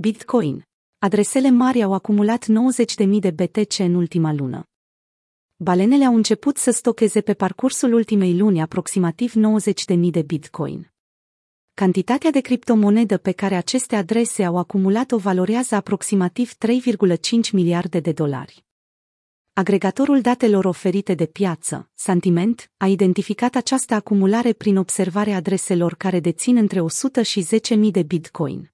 Bitcoin. Adresele mari au acumulat 90.000 de BTC în ultima lună. Balenele au început să stocheze pe parcursul ultimei luni aproximativ 90.000 de Bitcoin. Cantitatea de criptomonedă pe care aceste adrese au acumulat-o valorează aproximativ 3,5 miliarde de dolari. Agregatorul datelor oferite de piață, Sentiment, a identificat această acumulare prin observarea adreselor care dețin între 100 și 10.000 de bitcoin.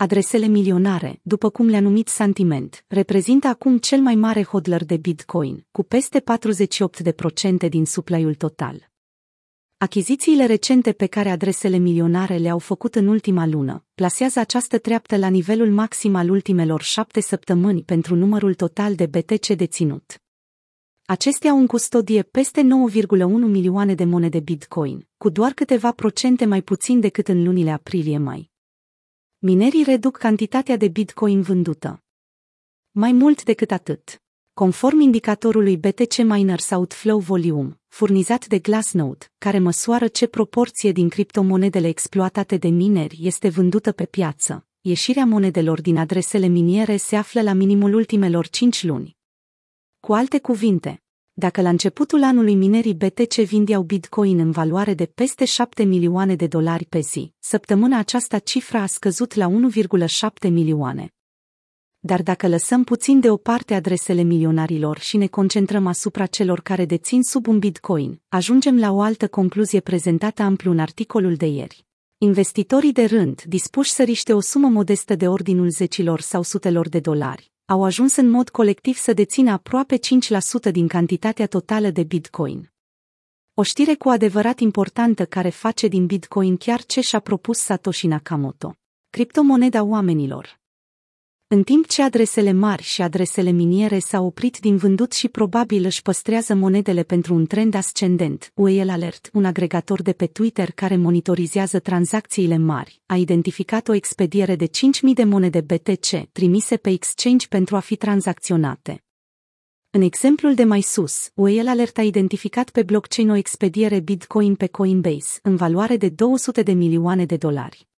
Adresele milionare, după cum le-a numit Sentiment, reprezintă acum cel mai mare hodler de bitcoin, cu peste 48% din suplaiul total. Achizițiile recente pe care adresele milionare le-au făcut în ultima lună plasează această treaptă la nivelul maxim al ultimelor șapte săptămâni pentru numărul total de BTC deținut. Acestea au în custodie peste 9,1 milioane de monede Bitcoin, cu doar câteva procente mai puțin decât în lunile aprilie-mai. Minerii reduc cantitatea de Bitcoin vândută. Mai mult decât atât, conform indicatorului BTC Miners Outflow Volume, furnizat de Glassnode, care măsoară ce proporție din criptomonedele exploatate de mineri este vândută pe piață. Ieșirea monedelor din adresele miniere se află la minimul ultimelor 5 luni. Cu alte cuvinte, dacă la începutul anului minerii BTC vindeau Bitcoin în valoare de peste 7 milioane de dolari pe zi, săptămâna aceasta cifra a scăzut la 1,7 milioane. Dar dacă lăsăm puțin deoparte adresele milionarilor și ne concentrăm asupra celor care dețin sub un bitcoin, ajungem la o altă concluzie prezentată amplu în articolul de ieri. Investitorii de rând, dispuși să riște o sumă modestă de ordinul zecilor sau sutelor de dolari, au ajuns în mod colectiv să dețină aproape 5% din cantitatea totală de bitcoin. O știre cu adevărat importantă care face din bitcoin chiar ce și-a propus Satoshi Nakamoto. Criptomoneda oamenilor, în timp ce adresele mari și adresele miniere s-au oprit din vândut și probabil își păstrează monedele pentru un trend ascendent, Whale Alert, un agregator de pe Twitter care monitorizează tranzacțiile mari, a identificat o expediere de 5.000 de monede BTC trimise pe exchange pentru a fi tranzacționate. În exemplul de mai sus, Whale Alert a identificat pe blockchain o expediere Bitcoin pe Coinbase, în valoare de 200 de milioane de dolari.